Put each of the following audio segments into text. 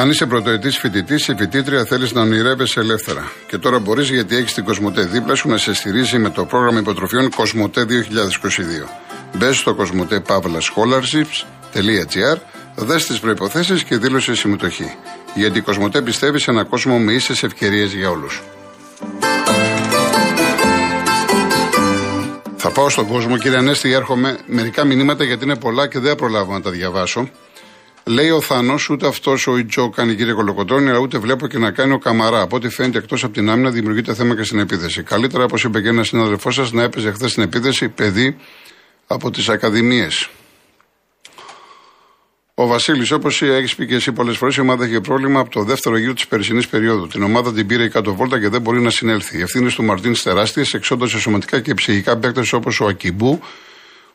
Αν είσαι πρωτοετής φοιτητής ή φοιτήτρια, θέλεις να ονειρεύεσαι ελεύθερα. Και τώρα μπορείς γιατί έχεις την Κοσμοτέ δίπλα σου να σε στηρίζει με το πρόγραμμα υποτροφιών Κοσμοτέ 2022. Μπες στο κοσμοτέ.pavlascholarships.gr, δες τις προποθέσει και δήλωσε συμμετοχή. Γιατί η Κοσμοτέ πιστεύει σε ένα κόσμο με ίσες ευκαιρίες για όλους. Θα πάω στον κόσμο, κύριε Ανέστη, έρχομαι μερικά μηνύματα γιατί είναι πολλά και δεν προλάβω να τα διαβάσω. Λέει ο Θάνο, ούτε αυτός ο Ιτζό κάνει κύριε Κολοκοτρόνη, αλλά ούτε βλέπω και να κάνει ο Καμαρά. Από ό,τι φαίνεται εκτός από την άμυνα, δημιουργείται θέμα και στην επίθεση. Καλύτερα, όπως είπε και ένας συνάδελφός σας, να έπαιζε χθες στην επίθεση παιδί από τις Ακαδημίες. Ο Βασίλης, όπως έχεις πει και εσύ πολλές φορές, η ομάδα έχει πρόβλημα από το δεύτερο γύρο της περσινής περίοδου. Την ομάδα την πήρε η κάτω βόλτα και δεν μπορεί να συνέλθει. Οι ευθύνες του Μαρτίνς τεράστιες, εξόντωσε σωματικά και ψυχικά παίκτες όπως ο Ακιμπού,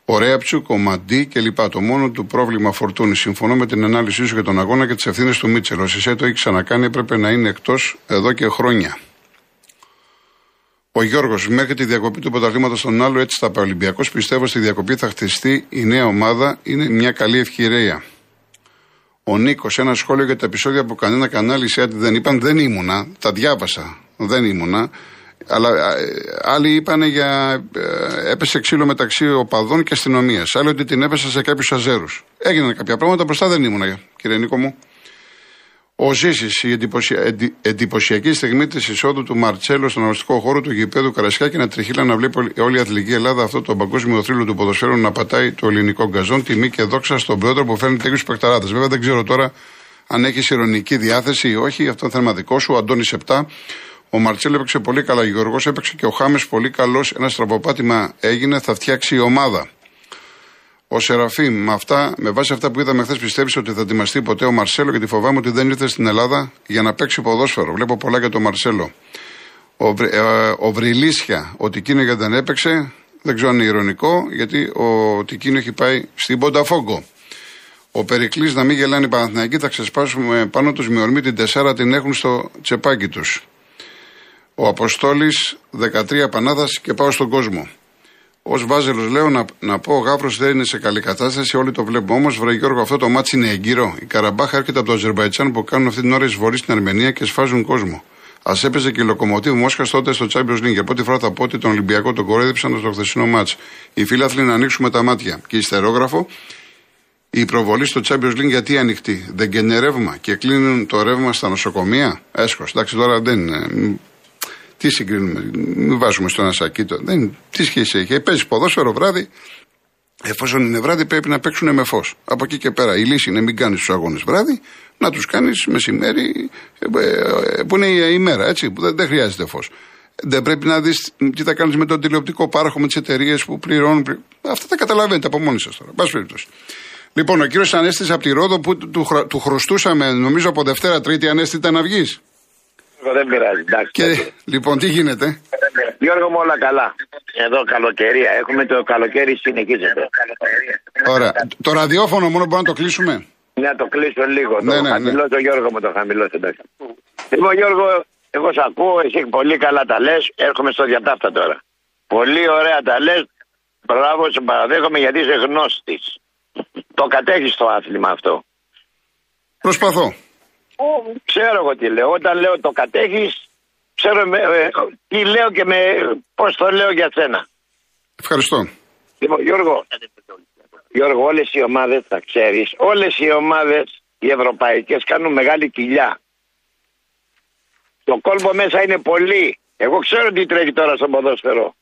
ο Ρέαψουκ, ο Μαντί κλπ. Το μόνο του πρόβλημα φορτούνη. Συμφωνώ με την ανάλυση σου για τον αγώνα και τις ευθύνες του Μίτσελ. Ο Σισέ το έχει ξανακάνει, έπρεπε να είναι εκτός εδώ και χρόνια. Ο Γιώργος, μέχρι τη διακοπή του πρωταθλήματος στον άλλο, έτσι θα πάει. Ολυμπιακός πιστεύω στη διακοπή θα χτιστεί η νέα ομάδα. Είναι μια καλή ευκαιρία. Ο Νίκος, ένα σχόλιο για τα επεισόδια που κανένα κανάλι σε δεν είπαν, δεν ήμουνα. Τα διάβασα. Δεν ήμουνα. Αλλά ε, άλλοι είπαν για. Ε, έπεσε ξύλο μεταξύ οπαδών και αστυνομίας. Άλλοι ότι την έπεσε σε κάποιους αζέρους. Έγιναν κάποια πράγματα, μπροστά δεν ήμουν, κύριε Νίκο μου. Ο Ζήσης, η εντυπωσια... εντυπωσιακή στιγμή της εισόδου του Μαρτσέλο στον αγωνιστικό χώρο του γηπέδου Καρασιά να τριχύλα να βλέπει όλη η αθλητική Ελλάδα αυτό το παγκόσμιο θρύλο του ποδοσφαίρου να πατάει το ελληνικό γκαζόν. Τιμή και δόξα στον πρόεδρο που φέρνει τέτοιους παικταράδε. Βέβαια δεν ξέρω τώρα αν έχεις ηρωνική διάθεση ή όχι. Αυτό είναι θέμα δικό σου. Ο Αντώνης 7. Ο Μαρτσέλο έπαιξε πολύ καλά. Ο Γιώργος έπαιξε και ο Χάμες πολύ καλός. Ένα στραβοπάτημα έγινε. Θα φτιάξει η ομάδα. Ο Σεραφείμ, με, αυτά, με βάση αυτά που είδαμε χθες, πιστεύεις ότι θα ετοιμαστεί ποτέ ο Μαρσέλο, γιατί φοβάμαι ότι δεν ήρθε στην Ελλάδα για να παίξει ποδόσφαιρο. Βλέπω πολλά για τον Μαρσέλο. Ο, ε, ο Βρυλίσια, ο Τικίνο δεν έπαιξε, δεν ξέρω αν είναι ηρωνικό, γιατί ο Τικίνο έχει πάει στην Πονταφόγκο. Ο Περικλής να μην γελάνε οι Παναθηναϊκοί, θα ξεσπάσουμε πάνω τους με ορμή την τεσσάρα την έχουν στο τσεπάκι τους. Ο Αποστόλης 13 Πανάδας και πάω στον κόσμο. Ω Βάζελος λέω να, να πω: Ο Γαύρο δεν είναι σε καλή κατάσταση, όλοι το βλέπουμε. Όμως, Βρε Γιώργο, αυτό το ματς είναι άκυρο. Η Καραμπάχ έρχεται από το Αζερβαϊτζάν που κάνουν αυτή την ώρα εισβολή στην Αρμενία και σφάζουν κόσμο. Α έπαιζε και η Λοκομοτίβ Μόσχας τότε στο Champions League. Για πρώτη φορά θα πω ότι τον Ολυμπιακό τον κορόιδεψαν στο χθεσινό ματς. Οι φίλαθλοι να ανοίξουμε τα μάτια. Και υστερόγραφο, οι προβολείς στο Champions League γιατί ανοιχτοί. Δεν καίνε ρεύμα και κλείνουν το ρεύμα στα νοσοκομεία. Έσχος. Εντάξει, τώρα δεν είναι. Τι συγκρίνουμε, μην βάζουμε στο ένα σακίτο. Δεν, τι σχέση έχει. Παίζει ποδόσφαιρο βράδυ, εφόσον είναι βράδυ πρέπει να παίξουν με φως. Από εκεί και πέρα η λύση είναι μην κάνεις τους αγώνες βράδυ, να τους κάνεις μεσημέρι ε, ε, που είναι η ημέρα, έτσι, που δεν, δεν χρειάζεται φως. Δεν πρέπει να δεις τι θα κάνεις με τον τηλεοπτικό πάροχο, με τις εταιρείες που πληρώνουν. Αυτά τα καταλαβαίνετε από μόνοι σας τώρα. Πάση περιπτώσει. Λοιπόν, ο κύριος Ανέστη από τη Ρόδο που του, του, του χρωστούσαμε, νομίζω από Δευτέρα Τρίτη, Ανέστη ήταν να βγει δεν πειράζει. Εντάξει. Και, λοιπόν, τι γίνεται; Γιώργο μου όλα καλά. Εδώ καλοκαιρία. Έχουμε το καλοκαίρι συνεχίζεται. Ωραία. Το ραδιόφωνο μόνο μπορούμε να το κλείσουμε; Να το κλείσω λίγο. Ναι, το ναι, χαμηλό ναι. το Γιώργο μου το χαμηλό. Εντάξει. Λοιπόν Γιώργο, εγώ σε ακούω, εσύ πολύ καλά τα λες. Έρχομαι στο διατάφτα τώρα. Πολύ ωραία τα λες. Μπράβο, σε παραδέχομαι γιατί είσαι γνώστης. Το κατέχεις το άθλημα αυτό. Προσπαθώ. Ξέρω εγώ τι λέω. Όταν λέω το κατέχεις, ξέρω με, ε, τι λέω και με, πώς το λέω για σένα. Ευχαριστώ. Λοιπόν, Γιώργο, Γιώργο, όλες οι ομάδες, θα ξέρεις, όλες οι ομάδες, οι ευρωπαϊκές, κάνουν μεγάλη κοιλιά. Το κόλπο μέσα είναι πολύ. Εγώ ξέρω τι τρέχει τώρα στο ποδόσφαιρο.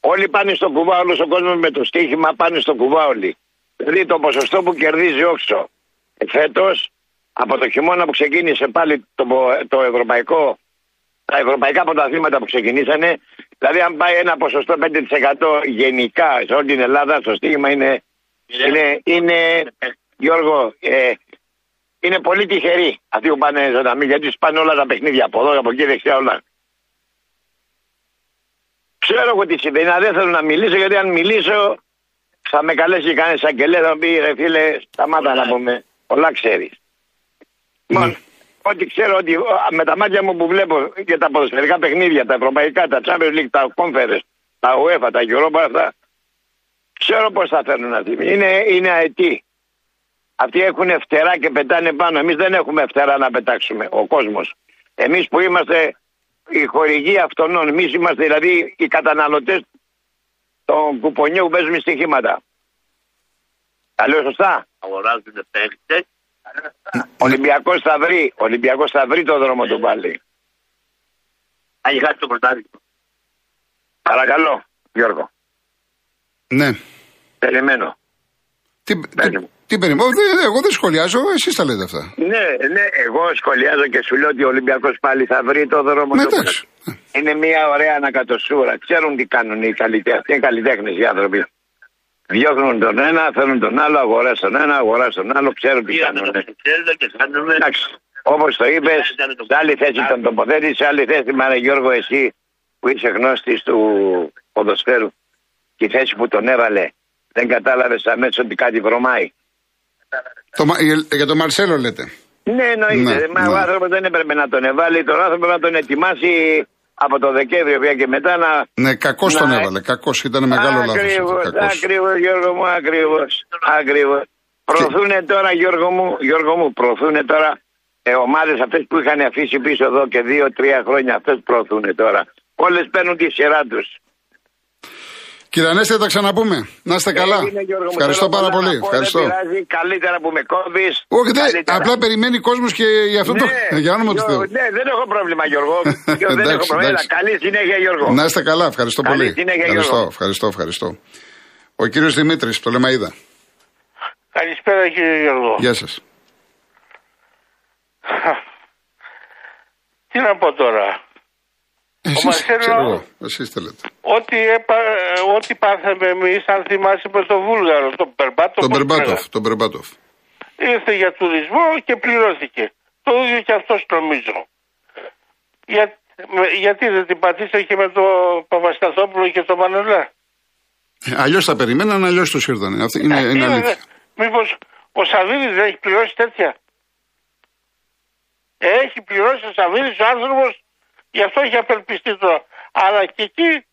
Όλοι πάνε στο κουβά, όλος ο κόσμος με το στοίχημα πάνε στο κουβά όλοι. Δηλαδή το ποσοστό που κερδίζει όξο. Φέτος από το χειμώνα που ξεκίνησε πάλι το, το ευρωπαϊκό, τα ευρωπαϊκά πρωταθλήματα που ξεκινήσανε, δηλαδή αν πάει ένα ποσοστό 5% γενικά σε όλη την Ελλάδα, το στίγμα είναι, είναι, είναι Γιώργο, ε, είναι πολύ τυχεροί αυτοί που πάνε ζωντανοί, γιατί πάνε όλα τα παιχνίδια από εδώ, από εκεί δεξιά όλα. Ξέρω εγώ τι συμβαίνει, δεν θέλω να μιλήσω γιατί αν μιλήσω θα με καλέσει κανένας αγγελέα θα πει ρε φίλε σταμάτα να πούμε. Πολλά ξέρεις. Μα, ό,τι ξέρω ότι με τα μάτια μου που βλέπω και τα ποδοσφαιρικά παιχνίδια, τα ευρωπαϊκά, τα Champions League, τα Conference, τα UEFA, τα Europa, αυτά, ξέρω πώς θα φέρνουν αυτοί. Είναι, είναι αετοί. Αυτοί έχουν φτερά και πετάνε πάνω. Εμείς δεν έχουμε φτερά να πετάξουμε. Ο κόσμος. Εμείς που είμαστε οι χορηγοί αυτών, εμείς είμαστε δηλαδή οι καταναλωτές των κουπονιού που παίζουν στοιχήματα. Τα λέω σωστά; Αγοράζουν παίχτε. Ο Ολυμπιακός θα βρει. Ο Ολυμπιακός θα βρει το δρόμο του πάλι. Αν χάσει το πρωτάθλημα. Παρακαλώ, Γιώργο. Ναι. Περιμένω. Τι, Πες τι, μου. τι περιμένω. Δεν- Εγώ δεν σχολιάζω, εσείς τα λέτε αυτά. Ναι, ναι, εγώ σχολιάζω και σου λέω ότι ο Ολυμπιακός πάλι θα βρει το δρόμο Ναι, του. εντάξει. Είναι μια ωραία ανακατοσούρα. Ξέρουν τι κάνουν οι καλλιτέχνε. Είναι καλλιτέχνες οι άνθρωποι. Διώχνουν τον ένα, θέλουν τον άλλο, αγορά τον ένα, αγορά τον άλλο, ξέρουν τι Πήγαμε κάνουν. το Σουτσέλδο και κάνουμε. Εντάξει. Όπως το είπες, σε άλλη θέση τον τοποθέτησε, σε άλλη θέση, Μάρα Γιώργο, εσύ που είσαι γνώστης του ποδοσφαίρου και η θέση που τον έβαλε, δεν κατάλαβες αμέσως ότι κάτι βρωμάει. Το, Μα- για τον Μαρσέλο λέτε. Ναι, εννοείται. Ναι, Μα ναι. ο άνθρωπος δεν έπρεπε να τον εβάλει. Τον άνθρωπο να τον ετοιμάσει από το Δεκέμβριο πια και μετά να. Ναι, κακός τον Ναι. έβαλε. Κακός. Ήταν μεγάλο λάθος. Ακριβώς, ακριβώς, Γιώργο μου, ακριβώς. Ακριβώς. Προωθούν τώρα, Γιώργο μου, Γιώργο μου, προωθούν τώρα ε, ομάδες αυτές που είχαν αφήσει πίσω εδώ και δύο-τρία χρόνια. Αυτές προωθούν τώρα. Όλες παίρνουν τη σειρά τους. Κύριε Ανέστη, θα τα ξαναπούμε. Να είστε καλά. Ευχαριστώ πάρα πολύ. Ευχαριστώ. Δεν πειράζει, καλύτερα που με κόβεις. Όχι, δεν, απλά περιμένει κόσμος και για αυτό το. Για όνομα του Θεού. Ναι, δεν έχω πρόβλημα, Γιώργο. δεν έχω Εντάξει, πρόβλημα. εντάξει. Καλή συνέχεια, Γιώργο. Να είστε καλά. Ευχαριστώ Καλή πολύ. συνέχεια, Ευχαριστώ, Γιώργο. ευχαριστώ, ευχαριστώ. Ο κύριος Δημήτρης, το Λεμαίδα. Καλησπέρα κύριε Γιώργο. Γεια σας. Τι να πω τώρα. Εσείς, Μαρσέλο- ξέρω εγώ. Εσείς θέλετε. Ό,τι, έπα, ό,τι πάθαμε εμείς, αν θυμάσαι με τον Βούλγαρο, τον Περμπάτοφ. Τον πώς Μπερμπάτοφ. λέγανε. Τον Μπερμπάτοφ. Ήρθε για τουρισμό και πληρώθηκε. Το ίδιο και αυτός νομίζω. Για, με- γιατί δεν την πατήσατε και με τον Παπασταθόπουλο και τον Μανελά. Αλλιώς τα περιμέναν, αλλιώς του ήρθαν. Αυτή είναι, είναι αλήθεια. Μήπως ο Σαββίδης δεν έχει πληρώσει τέτοια; Έχει πληρώσει ο Σαββίδης ο άνθρωπος, γι' αυτό έχει απελπιστεί τώρα. Αλλά και εκεί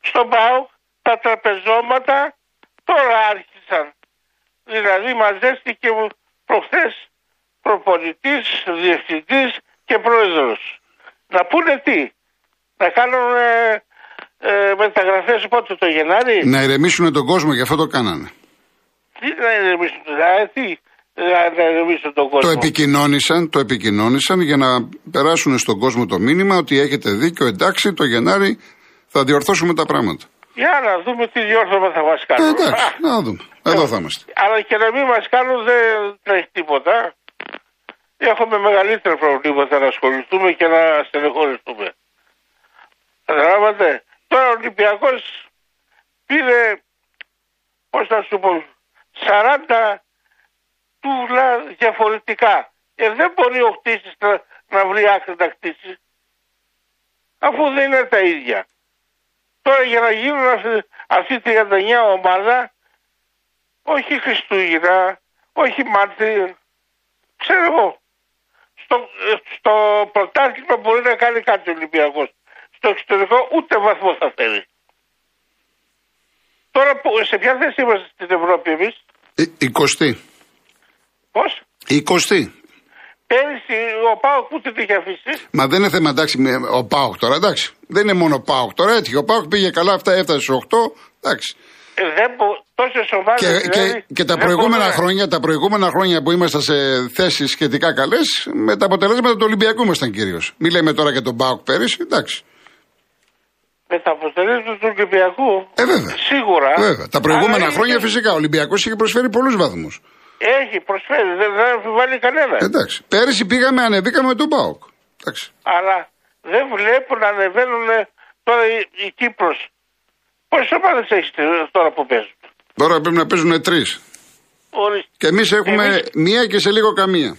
στον ΠΑΟ τα τραπεζώματα τώρα άρχισαν. Δηλαδή μαζεύτηκε προχθές προπονητής, διευθυντής και πρόεδρος. Να πούνε τι. Να κάνουν ε, ε, μεταγραφές πότε το Γενάρη; Να ηρεμήσουν τον κόσμο, γι' αυτό το κάνανε. Τι να ηρεμήσουν, δηλαδή, τι να να ηρεμήσουν τον κόσμο. Το επικοινώνησαν, το επικοινώνησαν για να περάσουν στον κόσμο το μήνυμα ότι έχετε δίκιο, εντάξει, το Γενάρη θα διορθώσουμε τα πράγματα. Για να δούμε τι διόρθωμα θα μας Ε, κάνουν. εντάξει, Α, να δούμε. Εδώ θα είμαστε. Αλλά και να μην μας κάνουν δεν τρέχει τίποτα. Έχουμε μεγαλύτερα προβλήματα να ασχοληθούμε και να στενεχωρηθούμε. Καταλάβατε; Τώρα ο Ολυμπιακός πήρε, πώς να σου πω, 40 πουλά διαφορετικά. Ε, δεν μπορεί ο χτίστη να, βρει άκρη να χτίσει, αφού δεν είναι τα ίδια. Τώρα για να γίνουν αυτή, αυτή 39 ομάδα, όχι Χριστούγεννα, όχι Μάρτιο, ξέρω εγώ. Στο, στο μπορεί να κάνει κάτι ο Ολυμπιακός. Στο εξωτερικό ούτε βαθμό θα θέλει. Τώρα σε ποια θέση είμαστε στην Ευρώπη εμείς, ε, 20. Πώς; Η 20η. Πέρυσι ο Πάοκ που την είχε αφήσει; Μα δεν είναι θέμα εντάξει ο Πάοκ τώρα, εντάξει. Δεν είναι μόνο ο Πάοκ τώρα, έτσι. Ο Πάοκ πήγε καλά, αυτά έφτασε στους 8. Εντάξει. Ε, δεν μπο... Τόσο σοβαρά. Και, δηλαδή, και, και, τα, προηγούμενα χρόνια, τα προηγούμενα χρόνια που ήμασταν σε θέσεις σχετικά καλές, με τα αποτελέσματα του Ολυμπιακού ήμασταν κυρίως. Μη λέμε τώρα για τον Πάοκ πέρυσι, εντάξει. Με τα αποτελέσματα του Ολυμπιακού. Ε, βέβαια. Σίγουρα. Βέβαια. Τα προηγούμενα Άρα, χρόνια φυσικά ο Ολυμπιακός είχε προσφέρει πολλούς βαθμούς. Έχει προσφέρει, δεν, δεν αμφιβάλλει κανένα. Εντάξει. Πέρυσι πήγαμε, ανεβήκαμε με τον Πάοκ. Εντάξει. Αλλά δεν βλέπω να ανεβαίνουν τώρα η, η Κύπρος. Πόσες ομάδες έχεις τώρα που παίζουν; Τώρα πρέπει να παίζουν τρεις. Ορίστε. Και εμείς έχουμε Εμείς- μία και σε λίγο καμία.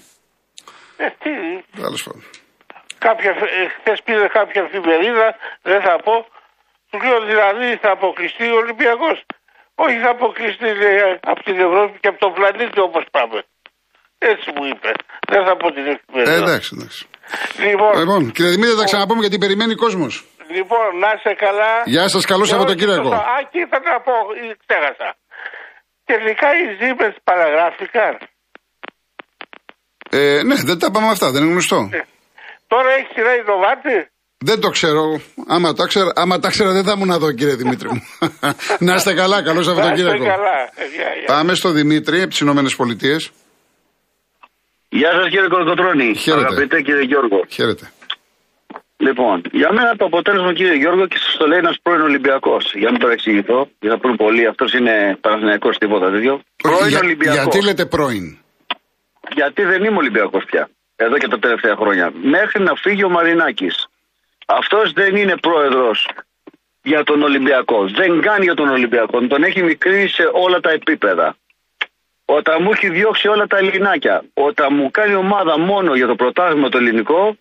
Ε, τι, Τέλος πάντων. κάποια, ε, χθες πήρε κάποια εφημερίδα, δεν θα πω. Του λέω δηλαδή θα αποκλειστεί ο Ολυμπιακός. Όχι θα αποκλειστεί λέει, από την Ευρώπη και από τον πλανήτη όπως πάμε. Έτσι μου είπε. Δεν θα πω την Ε, εφημερίδα. εντάξει, εντάξει. λοιπόν, Λοιπόν, κύριε Δημήτρη, θα τα ξαναπούμε γιατί περιμένει κόσμος. λοιπόν, να είσαι καλά. Γεια σας, καλό Και Σαββατοκύριακο. όχι τόσο- Α, και θα να πω, ε, ξέχασα. Τελικά οι Siemens παραγράφηκαν. Ε, ναι, δεν τα πάμε αυτά, δεν είναι γνωστό. Ε, Τώρα έχει σειρά η Δοβάτη. Δεν το ξέρω. Άμα, το ξέρω, άμα τα ξέρω, δεν θα ήμουν εδώ, κύριε Δημήτρη μου. να είστε καλά, καλό Να είστε Σαββατοκύριακο. καλά. Ε, γεια, γεια. Πάμε στο Δημήτρη από τις Ηνωμένες Πολιτείες. Γεια σας κύριε Κορκοτρόνη. Χαίρετε. Αγαπητέ κύριε Γιώργο. Χαίρετε. Λοιπόν, για μένα το αποτέλεσμα κύριε Γιώργο και σας το λέει ένας πρώην Ολυμπιακός. Για να μην το εξηγηθώ, γιατί θα πούνε πολλοί, αυτός είναι Παναθυνιακό τίποτα τέτοιο. Όχι, Πρώην για- Ολυμπιακός. γιατί λέτε πρώην; Γιατί δεν είμαι Ολυμπιακός πια. Εδώ και τα τελευταία χρόνια. Μέχρι να φύγει ο Μαρινάκης. Αυτός δεν είναι πρόεδρος για τον Ολυμπιακό. Δεν κάνει για τον Ολυμπιακό. Τον έχει μικρύνει σε όλα τα επίπεδα. Όταν μου έχει διώξει όλα τα ελληνάκια. Όταν μου κάνει ομάδα μόνο για το πρωτάθλημα το ελληνικό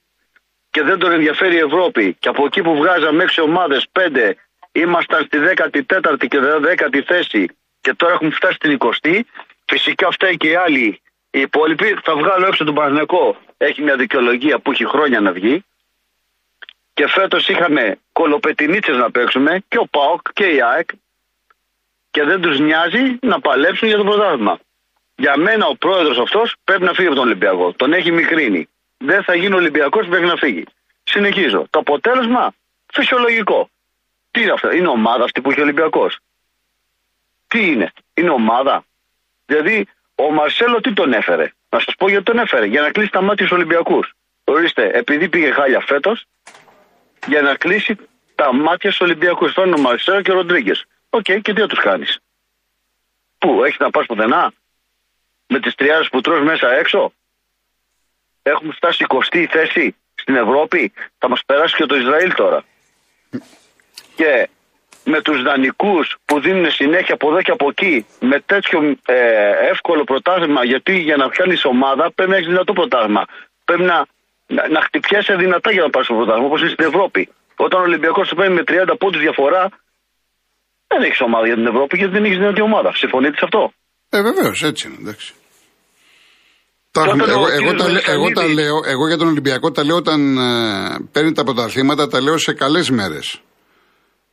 και δεν τον ενδιαφέρει η Ευρώπη. Και από εκεί που βγάζαμε 6 ομάδες, 5, ήμασταν στη 14η και 10η θέση και τώρα έχουμε φτάσει στην 20η. Φυσικά φταίει και οι άλλοι. Οι υπόλοιποι θα βγάλω έξω τον Παναγενικό. Έχει μια δικαιολογία που έχει χρόνια να βγει. Και φέτος είχαμε κολοπετινίτσες να παίξουμε και ο ΠΑΟΚ και η ΑΕΚ. Και δεν τους νοιάζει να παλέψουν για το πρωτάθλημα. Για μένα ο πρόεδρος αυτός πρέπει να φύγει από τον Ολυμπιακό. Τον έχει μικρύνει. Δεν θα γίνει Ολυμπιακός μέχρι να φύγει. Συνεχίζω. Το αποτέλεσμα φυσιολογικό. Τι είναι αυτό, είναι ομάδα αυτή που έχει ο Ολυμπιακός. Τι είναι, είναι ομάδα. Δηλαδή, ο Μαρσέλο τι τον έφερε; Να σας πω γιατί τον έφερε. Για να κλείσει τα μάτια στους Ολυμπιακούς. Ορίστε, επειδή πήγε χάλια φέτος, για να κλείσει τα μάτια στους Ολυμπιακούς. Αυτό είναι ο Μαρσέλο και ο Ροντρίγκες. Οκ, και τι θα τους κάνεις. Πού, έχεις να πας πουθενά; Με τις τριάρες που τρως μέσα έξω; Έχουμε φτάσει 20η θέση στην Ευρώπη. Θα μας περάσει και το Ισραήλ τώρα. Και με τους δανεικούς που δίνουν συνέχεια από εδώ και από εκεί με τέτοιο ε, εύκολο πρωτάθλημα γιατί για να πιάνεις ομάδα πρέπει να έχεις δυνατό πρωτάθλημα. Πρέπει να, να, να χτυπιέσαι δυνατά για να πάρεις το πρωτάθλημα όπως είναι στην Ευρώπη. Όταν ο Ολυμπιακός σου παίρνει με 30 πόντους διαφορά δεν έχεις ομάδα για την Ευρώπη γιατί δεν έχεις δυνατή ομάδα. Συμφωνείτε σε αυτό; Ε, βεβαίως, έτσι είναι, εντάξει. Τα Και έχουμε- όταν ο εγώ, εγώ, κύριος τα, λέ- εγώ τα Μελισανίδης- λέω, εγώ για τον Ολυμπιακό τα λέω όταν ε, παίρνει τα πρωταθλήματα, τα λέω σε καλές μέρες.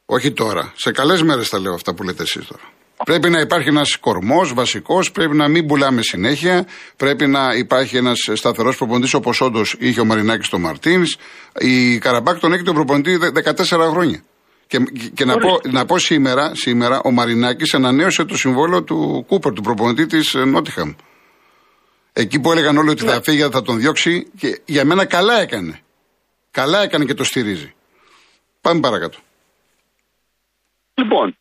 Όχι τώρα. Σε καλές μέρες τα λέω αυτά που λέτε εσείς τώρα. Πρέπει να υπάρχει ένας κορμός βασικός, πρέπει να μην πουλάμε συνέχεια, πρέπει να υπάρχει ένας σταθερός προπονητής όπως όντως είχε ο Μαρινάκης στο Μαρτίνς. Η Καραμπάκ τον έχει τον προπονητή δε- 14 χρόνια. Και, και να, πω, να πω σήμερα, σήμερα ο Μαρινάκης ανανέωσε το συμβόλαιο του Κούπερ, του προπονητή της Νότιχαμ. Εκεί που έλεγαν όλοι ότι θα φύγει, θα τον διώξει. Και για μένα καλά έκανε. Καλά έκανε και το στηρίζει. Πάμε παρακάτω. Λοιπόν,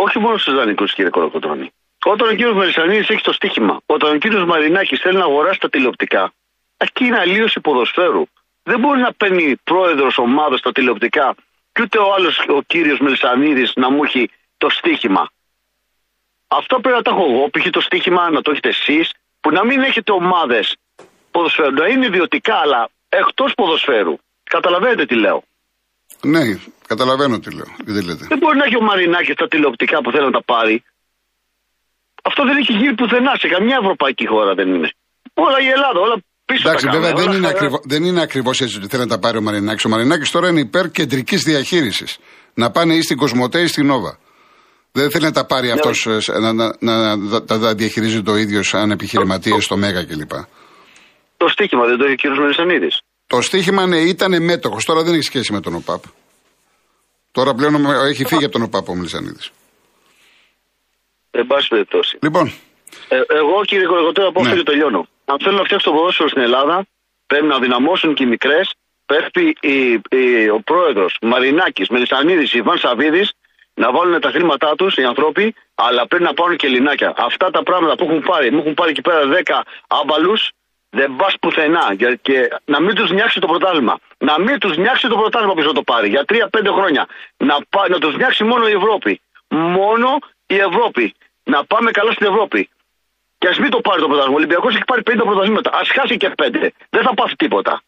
όχι μόνο στους δανεικούς, κύριε Κολοκοτρόνη. Όταν ο κύριος Μελισανίδης έχει το στοίχημα, όταν ο κύριος Μαρινάκης θέλει να αγοράσει τα τηλεοπτικά, εκεί είναι αλλίωση ποδοσφαίρου. Δεν μπορεί να παίρνει πρόεδρος ομάδας στα τηλεοπτικά και ούτε ο άλλος ο κύριος Μελισανίδης να μου έχει το στοίχημα. Αυτό πρέπει να το έχω εγώ, π.χ. το στοίχημα να το έχετε εσείς, που να μην έχετε ομάδες ποδοσφαίρου. Να είναι ιδιωτικά, αλλά εκτός ποδοσφαίρου. Καταλαβαίνετε τι λέω. Ναι, καταλαβαίνω τι λέω. Τι λέτε. Δεν μπορεί να έχει ο Μαρινάκης τα τηλεοπτικά που θέλει να τα πάρει. Αυτό δεν έχει γίνει πουθενά σε καμιά ευρωπαϊκή χώρα δεν είναι. Όλα η Ελλάδα, όλα πίσω Εντάξει, τα βέβαια κάνουμε, δεν όλα είναι, χαρά. ακριβώ, δεν είναι ακριβώς έτσι ότι θέλει να τα πάρει ο Μαρινάκης. Ο Μαρινάκης τώρα είναι υπέρ κεντρική διαχείρισης. Να πάνε ή στην Κοσμοτέ ή στην Νόβα. Δεν θέλει να τα πάρει αυτός να, να, να, να τα- τα διαχειρίζει το ίδιος σαν επιχειρηματίες στο Μέγα κλπ. Το στίχημα δεν το έχει ο κύριος Μελισανίδη. Το στοίχημα ναι, ήταν μέτοχος. Τώρα δεν έχει σχέση με τον ΟΠΑΠ. Τώρα πλέον έχει φύγει από τον ΟΠΑΠ ο Μιλισανίδη. Εν πάση περιπτώσει. Λοιπόν, Ε, εγώ κύριε Κοροκοτέρα, από αυτό Ναι. και τελειώνω. Αν θέλουν να φτιάξουν το ποδόσφαιρο στην Ελλάδα, πρέπει να δυναμώσουν και οι μικρές. Πρέπει η, η, ο πρόεδρος Μαρινάκης, Μελισανίδης, Ιβάν Σαββίδης να βάλουν τα χρήματά τους οι άνθρωποι, αλλά πρέπει να πάρουν και λινάκια. Αυτά τα πράγματα που έχουν πάρει, μου έχουν πάρει εκεί πέρα 10 άμπαλους, δεν πας πουθενά. Για- Και να μην τους νιάξεις το πρωτάθλημα. Να μην τους νιάξεις το πρωτάθλημα που θα το πάρει για 3-5 χρόνια. Να, πά- να τους νιάξει μόνο η Ευρώπη. Μόνο η Ευρώπη. Να πάμε καλά στην Ευρώπη. Και ας μην το πάρει το πρωτάθλημα. Ο Ολυμπιακός έχει πάρει 50 πρωταθλήματα. Α χάσει και 5. Δεν θα πάθει τίποτα.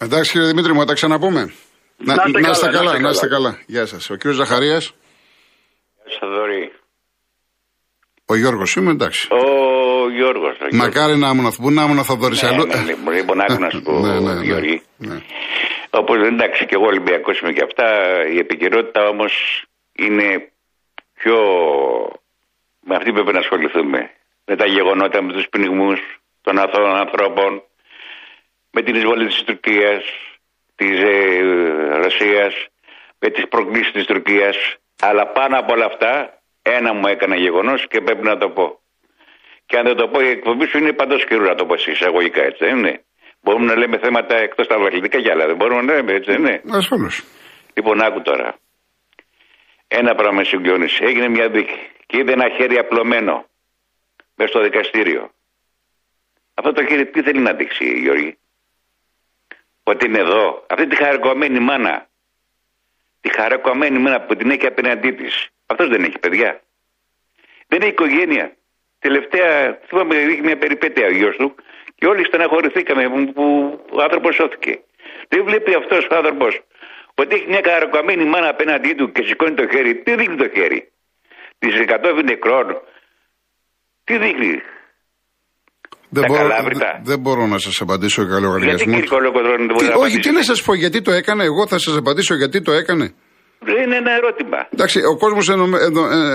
εντάξει κύριε Δημήτρη μου, θα τα ξαναπούμε. Να, Να είστε να είστε καλά, καλά, να να είστε είστε καλά. Γεια σας. Ο κύριος Ζαχαρίας, Σαδωρή. Ο Γιώργος είμαι, εντάξει. Ο Γιώργος. ο Μακάρι να ήμουν, πού να ήμουν θα δωρήσει Ναι, αλλού. ναι, λοιπόν, λοιπόν, άκου να σου πω, Ναι, ναι, ναι. Γιώργη. Ναι. Όπως εντάξει και εγώ Ολυμπιακός είμαι και αυτά, η επικαιρότητα όμως είναι πιο. με αυτή πρέπει να ασχοληθούμε. Με τα γεγονότα, με τους πνιγμούς των αθώων ανθρώπων, με την εισβολή της Τουρκίας, της ε, Ρωσίας, με τις προκλήσεις της Τουρκίας, αλλά πάνω από όλα αυτά ένα μου έκανε γεγονός και πρέπει να το πω. Και αν δεν το πω, η εκπομπή σου είναι παντός καιρού να το πω εσύ εισαγωγικά, έτσι δεν είναι. Μπορούμε να λέμε θέματα εκτός τα αθλητικά κι άλλα. Δεν μπορούμε να λέμε, έτσι δεν είναι. Ασφαλώς. Λοιπόν, άκου τώρα. Ένα πράγμα με συγκλώνησε. Έγινε μια δίκη και είδε ένα χέρι απλωμένο μέσα στο δικαστήριο. Αυτό το χέρι τι θέλει να δείξει, Γιώργη; Ότι είναι εδώ. Αυτή τη χαρακωμένη μάνα. Τη χαρακωμένη μάνα που την έχει απέναντί της. Αυτός δεν έχει παιδιά. Δεν έχει οικογένεια. Τελευταία, θυμάμαι, είχε μια περιπέτεια ο γιος του και όλοι στεναχωρηθήκαμε που ο άνθρωπος σώθηκε. Δεν βλέπει αυτός ο άνθρωπος ότι έχει μια χαρακωμένη μάνα απέναντί του και σηκώνει το χέρι. Τι δείχνει το χέρι; Της 100 νεκρών. Τι δείχνει; Δεν Τα μπορώ, καλάβρητα. δεν- δεν μπορώ να σας απαντήσω για Γιατί λογαριασμό. κύριε Κολοκοτρώνη δεν μπορεί Τι- να όχι, τι απαντήσει. να σας πω, γιατί το έκανε, εγώ θα σας απαντήσω γιατί το έκανε. Είναι ένα ερώτημα. Εντάξει, ο κόσμος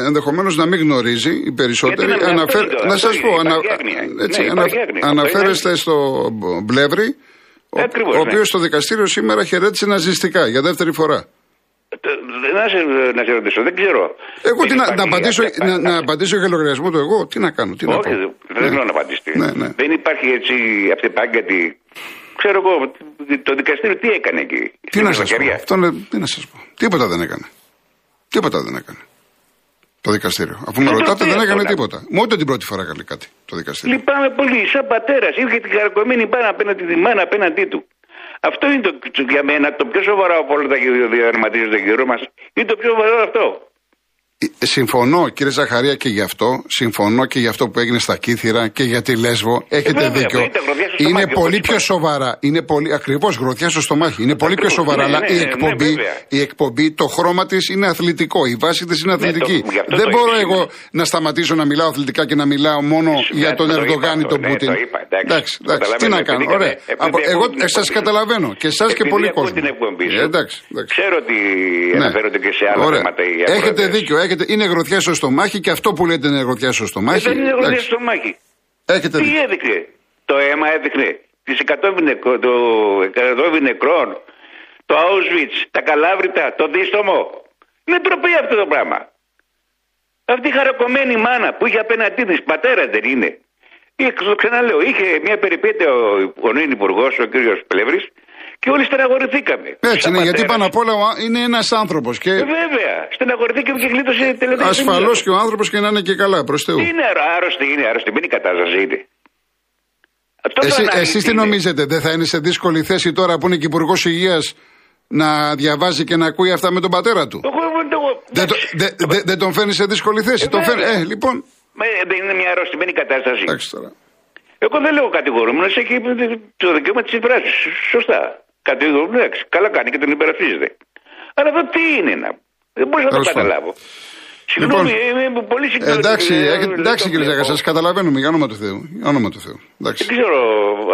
ενδεχομένως να μην γνωρίζει, οι περισσότεροι. Γιατί να μην αναφέρ- αυτό είναι το- να αυτό σας είναι, πω, υπάρχει ανα- άγνοια. έτσι, Ναι, ανα- υπάρχει άγνοια. Αυτό αναφέρεστε στο Μπλεύρη, ο, Ακριβώς, ο ναι. οποίος στο δικαστήριο σήμερα χαιρέτησε ναζιστικά για δεύτερη φορά. Ε, Να σε, να σε ρωτήσω, δεν ξέρω. Εγώ τι Δεν να, υπάρχει να, απαντήσω, αυτή- να, να απαντήσω για λογαριασμό του εγώ, τι να κάνω, τι να Όχι, πω. δεν- δεν θέλω να απαντήσετε. Ναι, ναι. Δεν υπάρχει έτσι αυτεπάγκατη. Ξέρω εγώ, το δικαστήριο τι έκανε εκεί. Τι Στην να σας πω, Ευκαιρία. αυτό είναι- τι να σας πω. Τίποτα δεν έκανε. Τίποτα δεν έκανε. Το δικαστήριο. Αφού με Ε, ρωτάτε, τότε δεν έκανε όλα. τίποτα. Μου ούτε την πρώτη φορά έκανε κάτι το δικαστήριο. Λυπάμαι πολύ. Σαν πατέρας, είχε την χαρακωμένη πάνω απέναντι τη μάνα απέναντί του. Αυτό είναι το, το- για μένα το πιο σοβαρό από όλα τα διαδραματίζονται γύρω μας. Είναι το πιο σοβαρό αυτό. Ε, Συμφωνώ κύριε Ζαχαρία και γι' αυτό. Συμφωνώ και γι' αυτό που έγινε στα Κύθυρα και για τη Λέσβο. Έχετε βέβαια, δίκιο. αυτό ήταν γροθιά στο Είναι στομάχι, πολύ όπως πιο είπα. σοβαρά. Είναι πολύ ακριβώς γροθιά στο στομάχι. Είναι πολύ πιο Ακριβώς, σοβαρά. ναι, αλλά ναι, η, ναι, εκπομπή, βέβαια. η εκπομπή, το χρώμα της είναι αθλητικό. Η βάση της είναι αθλητική. Ναι, το- γι' αυτό Δεν το μπορώ είπα. εγώ να σταματήσω να μιλάω αθλητικά και να μιλάω μόνο για τον το είπα Ερντογάν ή αυτό, τον ναι, Πούτιν. το είπα, εντάξει. εντάξει, εντάξει. Τι Καταλαβαίνω, να κάνω. επειδή Ωραία. έκανε- επειδή Από- ακούω Εγώ την σας εκπομπή. καταλαβαίνω. Και εσάς και Επειδή πολύ ακούω κόσμο. την εκπομπή σου. Ε, εντάξει, εντάξει. Ξέρω ότι Ναι. αναφέρονται και σε άλλα Ωραία. θέματα. οι Έχετε ακροατές. δίκιο. Έχετε... Είναι γροθιά στο στομάχι και αυτό που λέτε είναι γροθιά στο Ε, στομάχι. Δεν είναι γροθιά Εντάξει. στο μάχη. Έχετε Τι δίκιο. έδειχνε. Το αίμα έδειχνε. Τις 100 νεκρό- το 100 νεκρών. Το Auschwitz. Τα καλάβρητα. Το δίστομο. Είναι ντροπή αυτό το πράγμα. Αυτή η χαρακωμένη μάνα που είχε απέναντί της πατέρα δεν είναι. Είχε, το ξαναλέω, είχε μια περιπέτεια ο, ο νυν υπουργός, ο κύριος Πλεύρης, και όλοι στεναχωρηθήκαμε. Έτσι Σαν είναι, γιατί πατέρας. πάνω απ' όλα ο α- είναι ένας άνθρωπος. Και Ε, βέβαια, στεναχωρηθήκαμε και γλίτωσε τελευταία. ασφαλώς και ο άνθρωπος και να είναι και καλά προς Θεού. Είναι αρ- άρρωστη, είναι άρρωστη, μην η κατάσταση είναι. Αυτό Εσύ, το εσείς τι είναι. νομίζετε, δεν θα είναι σε δύσκολη θέση τώρα που είναι και υπουργός Υγείας να διαβάζει και να ακούει αυτά με τον πατέρα του; Εγώ, εγώ, Δεν, το- δε- δε- δεν τον φέρνει σε δύσκολη θέση; Ε, τον φέρνει, βέβαια. ε, λοιπόν. Μα, ε, δεν είναι μια αρρωστημένη κατάσταση. Εντάξει τώρα. Εγώ δεν λέω κατηγορούμενο, έχει το δικαίωμα της εκφράση. Σωστά. Κατηγορούμενο, εντάξει, καλά κάνει και τον υπερασπίζεται. Αλλά εδώ τι είναι να. Δεν μπορώ να το Τέλος πάντων. καταλάβω. Συγγνώμη, Λοιπόν, είμαι πολύ Ε, συγκεκριμένο. εντάξει, έχετε- εντάξει κύριε Ζαγα, σα καταλαβαίνουμε για όνομα του Θεού. Για όνομα του Θεού. Εντάξει. Δεν ξέρω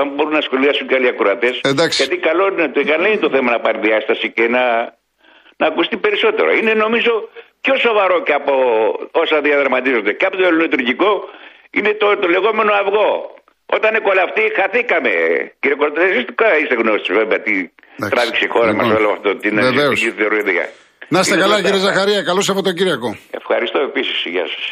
αν μπορούν να σχολιάσουν και άλλοι ακροατές. Εντάξει. Γιατί καλό είναι, το, καλό είναι το θέμα να πάρει διάσταση και να, να ακουστεί περισσότερο. Είναι νομίζω πιο σοβαρό και από όσα διαδραματίζονται. Και από το ελληνοτουρκικό είναι το, το λεγόμενο αυγό. Όταν είναι κολαυτή, χαθήκαμε. Κύριε Κορτές, εσείς είστε γνώστοι βέβαια τι Εντάξει. τράβηξε η χώρα Λοιπόν, μα όλο αυτό, την βεβαίως. ναζιστική θεωρία. Να είστε Είναι καλά μπροστά. κύριε Ζαχαρία, καλό Σαββατοκύριακο. Ευχαριστώ επίσης. Γεια σας.